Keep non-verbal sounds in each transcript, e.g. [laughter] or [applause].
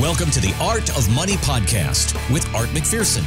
Welcome to the Art of Money podcast with Art McPherson.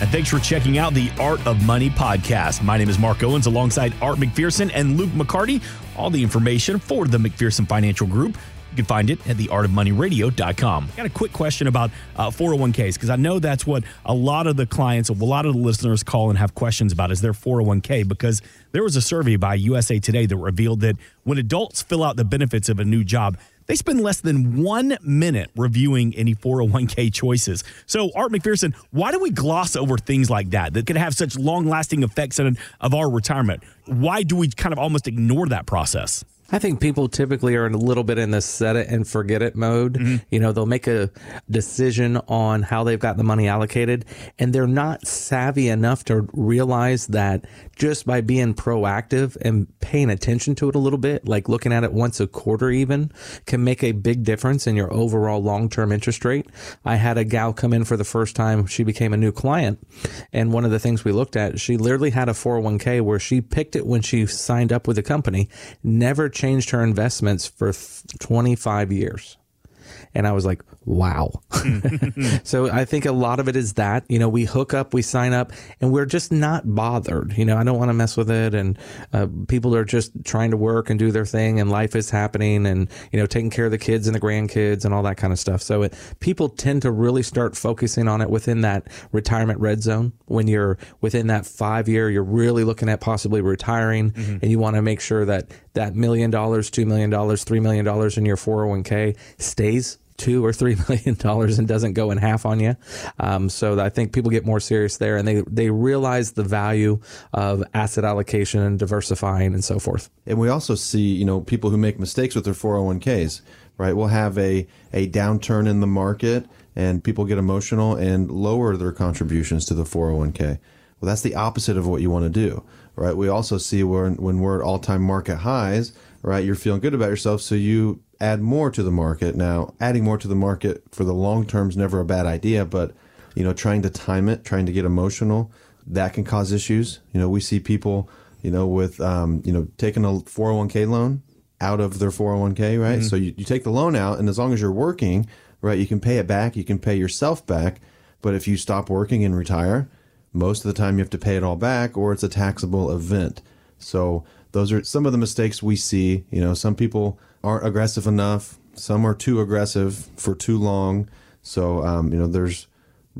And thanks for checking out the Art of Money podcast. My name is Mark Owens alongside Art McPherson and Luke McCarty. All the information for the McPherson Financial Group. You can find it at theartofmoneyradio.com. Got a quick question about uh, 401ks because I know that's what a lot of the clients, a lot of the listeners call and have questions about is their 401k because there was a survey by USA Today that revealed that when adults fill out the benefits of a new job, they spend less than one minute reviewing any 401k choices. So, Art McPherson, why do we gloss over things like that that could have such long lasting effects of our retirement? Why do we kind of almost ignore that process? I think people typically are a little bit in the set it and forget it mode. Mm-hmm. You know, they'll make a decision on how they've got the money allocated, and they're not savvy enough to realize that just by being proactive and paying attention to it a little bit, like looking at it once a quarter even, can make a big difference in your overall long term interest rate. I had a gal come in for the first time. She became a new client. And one of the things we looked at, she literally had a 401k where she picked it when she signed up with the company, never changed her investments for 25 years. And I was like, wow. [laughs] so I think a lot of it is that, you know, we hook up, we sign up, and we're just not bothered. You know, I don't want to mess with it. And uh, people are just trying to work and do their thing, and life is happening, and, you know, taking care of the kids and the grandkids and all that kind of stuff. So it, people tend to really start focusing on it within that retirement red zone. When you're within that five year, you're really looking at possibly retiring, mm-hmm. and you want to make sure that that million dollars, $2 million, $3 million in your 401k stays two or three [laughs] million dollars and doesn't go in half on you. Um, so I think people get more serious there and they, they realize the value of asset allocation and diversifying and so forth. And we also see, you know, people who make mistakes with their 401ks, right? We'll have a, a downturn in the market and people get emotional and lower their contributions to the 401k. Well, that's the opposite of what you want to do, right? We also see when, when we're at all time market highs, right? You're feeling good about yourself. So you add more to the market. Now, adding more to the market for the long term is never a bad idea, but you know, trying to time it, trying to get emotional, that can cause issues. You know, we see people, you know, with um, you know, taking a 401k loan out of their 401k, right? Mm-hmm. So you, you take the loan out, and as long as you're working, right, you can pay it back, you can pay yourself back. But if you stop working and retire, most of the time you have to pay it all back, or it's a taxable event. So those are some of the mistakes we see. You know, some people aren't aggressive enough. Some are too aggressive for too long. So, um, you know, there's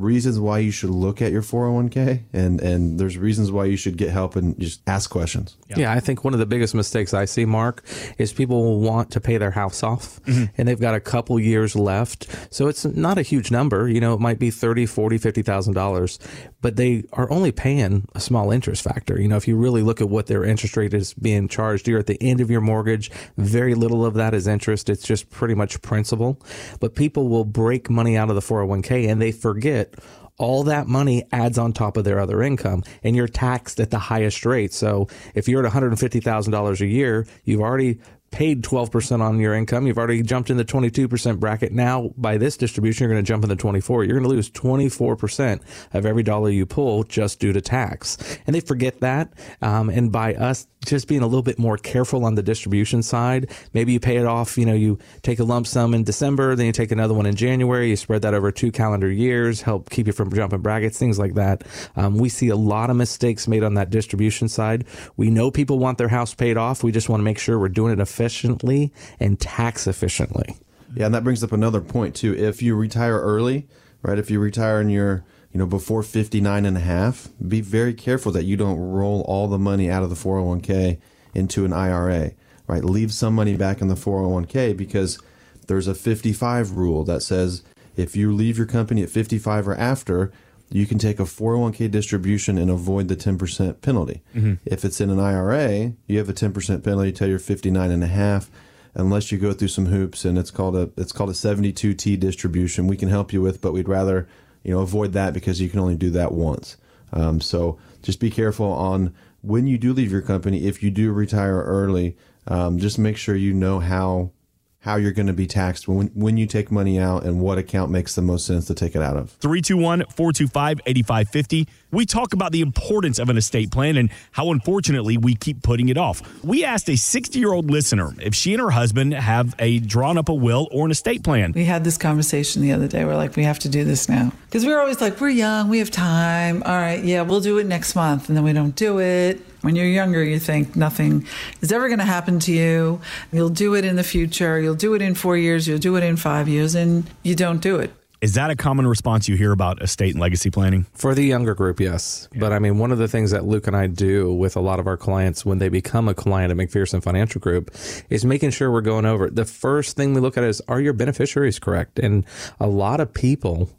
reasons why you should look at your 401k and and there's reasons why you should get help and just ask questions. Yeah, yeah I think one of the biggest mistakes I see Mark is people will want to pay their house off mm-hmm. and they've got a couple years left. So it's not a huge number, you know, it might be 30, 40, 50,000 dollars, but they are only paying a small interest factor. You know, if you really look at what their interest rate is being charged, you're at the end of your mortgage, very little of that is interest. It's just pretty much principal. But people will break money out of the 401k and they forget all that money adds on top of their other income and you're taxed at the highest rate. So if you're at $150,000 a year, you've already paid 12% on your income. You've already jumped in the 22% bracket. Now, by this distribution, you're going to jump in the 24. You're going to lose 24% of every dollar you pull just due to tax. And they forget that. Um, and by us just being a little bit more careful on the distribution side, maybe you pay it off, you know, you take a lump sum in December, then you take another one in January, you spread that over two calendar years, help keep you from jumping brackets, things like that. Um, we see a lot of mistakes made on that distribution side. We know people want their house paid off. We just want to make sure we're doing it efficiently and tax efficiently. Yeah, and that brings up another point too. If you retire early, right? If you retire in you're, you know, before 59 and a half, be very careful that you don't roll all the money out of the 401k into an IRA, right? Leave some money back in the 401k because there's a 55 rule that says if you leave your company at 55 or after, you can take a 401k distribution and avoid the 10% penalty. Mm-hmm. If it's in an IRA, you have a 10% penalty till you're 59 and a half unless you go through some hoops and it's called a it's called a 72T distribution. We can help you with, but we'd rather, you know, avoid that because you can only do that once. Um, so just be careful on when you do leave your company. If you do retire early, um, just make sure you know how how you're going to be taxed when when you take money out and what account makes the most sense to take it out of. 321 425 8550. We talk about the importance of an estate plan and how unfortunately we keep putting it off. We asked a 60 year old listener if she and her husband have a drawn up a will or an estate plan. We had this conversation the other day. We're like, we have to do this now. Because we're always like, we're young, we have time. All right, yeah, we'll do it next month. And then we don't do it. When you're younger, you think nothing is ever going to happen to you. You'll do it in the future. You'll do it in four years. You'll do it in five years. And you don't do it. Is that a common response you hear about estate and legacy planning? For the younger group, yes. Yeah. But I mean, one of the things that Luke and I do with a lot of our clients when they become a client at McPherson Financial Group is making sure we're going over it. The first thing we look at is are your beneficiaries correct? And a lot of people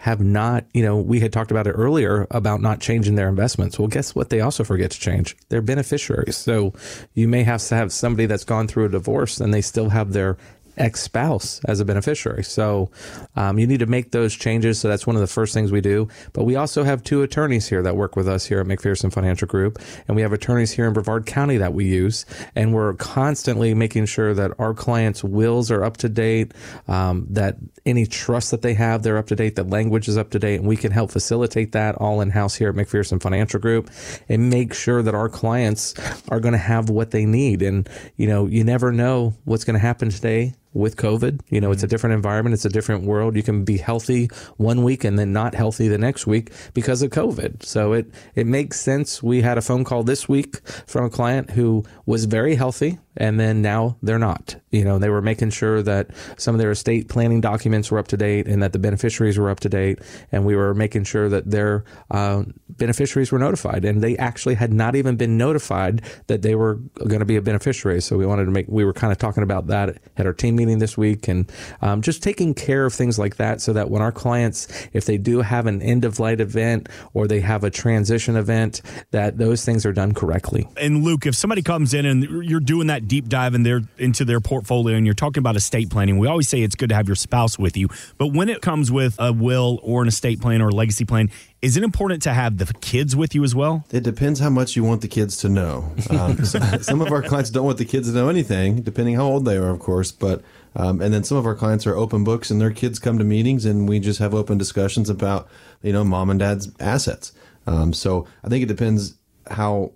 have not, you know, we had talked about it earlier about not changing their investments. Well, guess what? They also forget to change their beneficiaries. So you may have to have somebody that's gone through a divorce and they still have their ex spouse as a beneficiary. So um, you need to make those changes. So that's one of the first things we do. But we also have two attorneys here that work with us here at McPherson Financial Group. And we have attorneys here in Brevard County that we use. And we're constantly making sure that our clients' wills are up to date, um, that any trust that they have, they're up to date, that language is up to date. And we can help facilitate that all in house here at McPherson Financial Group and make sure that our clients are going to have what they need. And, you know, you never know what's going to happen today with COVID. You know, it's a mm-hmm. different environment, it's a different world. You can be healthy one week and then not healthy the next week because of COVID. So it it makes sense. We had a phone call this week from a client who was very healthy and then now they're not. You know, they were making sure that some of their estate planning documents were up to date and that the beneficiaries were up to date, and we were making sure that their uh, beneficiaries were notified, and they actually had not even been notified that they were going to be a beneficiary. So we wanted to make we were kind of talking about that at our team meeting this week, and um, just taking care of things like that, so that when our clients, if they do have an end of life event or they have a transition event, that those things are done correctly. And Luke, if somebody comes in and you're doing that deep dive in their into their portfolio and you're talking about estate planning, we always say it's good to have your spouse with you. But when it comes with a will or an estate plan or a legacy plan, is it important to have the kids with you as well? It depends how much you want the kids to know. Um, [laughs] some of our clients don't want the kids to know anything, depending how old they are, of course. But um, and then some of our clients are open books, and their kids come to meetings, and we just have open discussions about you know mom and dad's assets. Um, so I think it depends how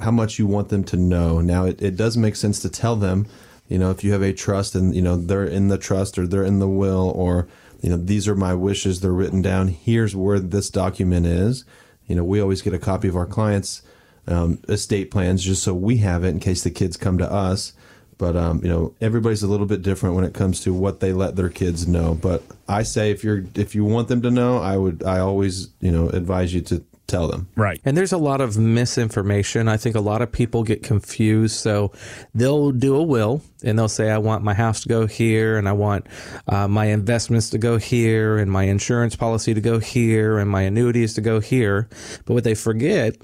how much you want them to know. Now, it, it does make sense to tell them, you know, if you have a trust and, you know, they're in the trust or they're in the will or, you know, these are my wishes, they're written down. Here's where this document is. You know, we always get a copy of our clients' um, estate plans just so we have it in case the kids come to us. But um, you know, everybody's a little bit different when it comes to what they let their kids know. But I say if you're if you want them to know, I would I always you know advise you to tell them. Right. And there's a lot of misinformation. I think a lot of people get confused. So they'll do a will and they'll say, I want my house to go here and I want uh, my investments to go here and my insurance policy to go here and my annuities to go here. But what they forget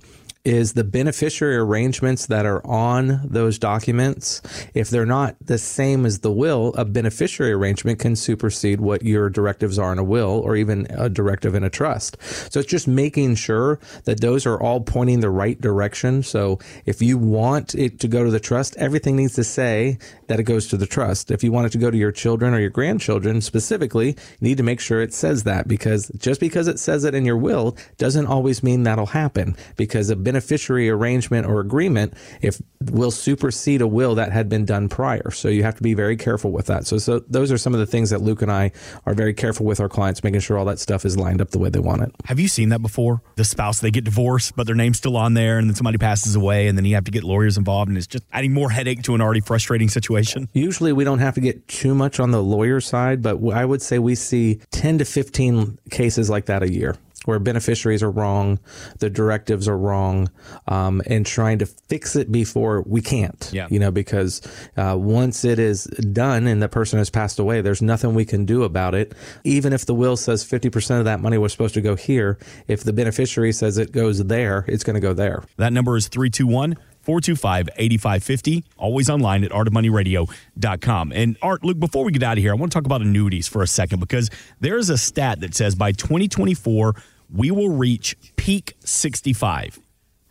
is the beneficiary arrangements that are on those documents. If they're not the same as the will, a beneficiary arrangement can supersede what your directives are in a will or even a directive in a trust. So it's just making sure that those are all pointing the right direction. So if you want it to go to the trust, everything needs to say that it goes to the trust. If you want it to go to your children or your grandchildren specifically, you need to make sure it says that because just because it says it in your will doesn't always mean that'll happen because a beneficiary arrangement or agreement if will supersede a will that had been done prior. So you have to be very careful with that. So, so those are some of the things that Luke and I are very careful with our clients, making sure all that stuff is lined up the way they want it. Have you seen that before? The spouse, they get divorced, but their name's still on there, and then somebody passes away, and then you have to get lawyers involved, and it's just adding more headache to an already frustrating situation. Usually we don't have to get too much on the lawyer side, but I would say we see 10 to 15 cases like that a year where beneficiaries are wrong, the directives are wrong, um, and trying to fix it before we can't. Yeah. You know, because uh, once it is done and the person has passed away, there's nothing we can do about it. Even if the will says 50% of that money was supposed to go here, if the beneficiary says it goes there, it's going to go there. That number is 321- 425 8550. Always online at artofmoneyradio.com. And Art, Luke, before we get out of here, I want to talk about annuities for a second because there is a stat that says by 2024, we will reach peak 65.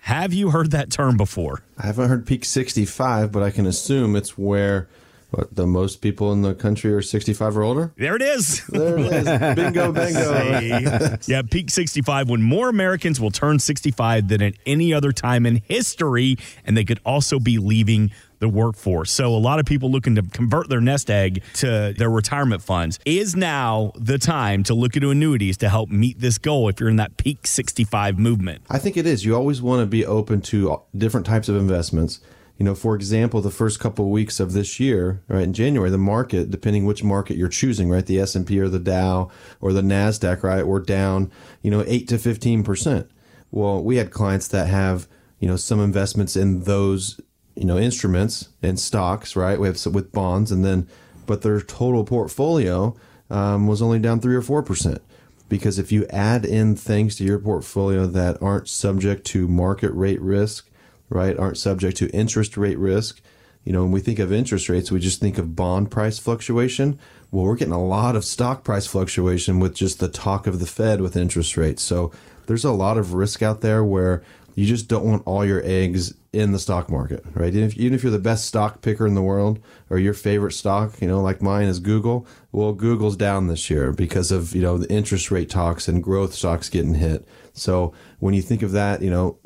Have you heard that term before? I haven't heard peak 65, but I can assume it's where What, the most people in the country are 65 or older? There it is. There it is. [laughs] Bingo, bingo. yeah, peak 65 when more Americans will turn 65 than at any other time in history, and they could also be leaving the workforce. So a lot of people looking to convert their nest egg to their retirement funds. Is now the time to look into annuities to help meet this goal if you're in that peak 65 movement? I think it is. You always want to be open to different types of investments. You know, for example, the first couple of weeks of this year, right in January, the market, depending which market you're choosing, right, the S and P or the Dow or the Nasdaq, right, were down, you know, eight to fifteen percent. Well, we had clients that have, you know, some investments in those, you know, instruments and stocks, right? Some with bonds, and then, but their total portfolio um, was only down three or four percent because if you add in things to your portfolio that aren't subject to market rate risk right, aren't subject to interest rate risk. You know, when we think of interest rates, we just think of bond price fluctuation. Well, we're getting a lot of stock price fluctuation with just the talk of the Fed with interest rates. So there's a lot of risk out there where you just don't want all your eggs in the stock market, right? Even if, even if you're the best stock picker in the world or your favorite stock, you know, like mine is Google, well, Google's down this year because of, you know, the interest rate talks and growth stocks getting hit. So when you think of that, you know,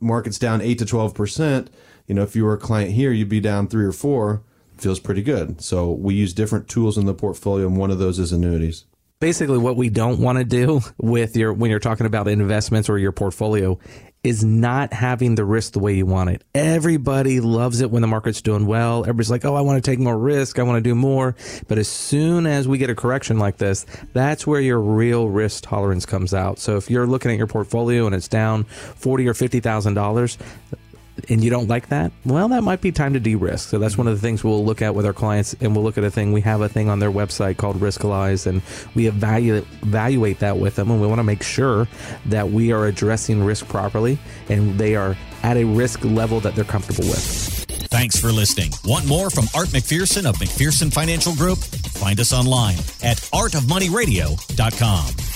market's down 8 to 12%, you know, if you were a client here, you'd be down 3 or 4. Feels pretty good. So we use different tools in the portfolio and one of those is annuities. Basically what we don't want to do with your when you're talking about investments or your portfolio is not having the risk the way you want it. Everybody loves it when the market's doing well. Everybody's like, oh, I want to take more risk. I want to do more. But as soon as we get a correction like this, that's where your real risk tolerance comes out. So if you're looking at your portfolio and it's down forty or fifty thousand dollars, and you don't like that, well, that might be time to de-risk. So that's one of the things we'll look at with our clients, and we'll look at a thing. We have a thing on their website called Riskalyze, and we evaluate evaluate that with them, and we want to make sure that we are addressing risk properly, and they are at a risk level that they're comfortable with. Thanks for listening. Want more from Art McPherson of McPherson Financial Group? Find us online at artofmoneyradio.com.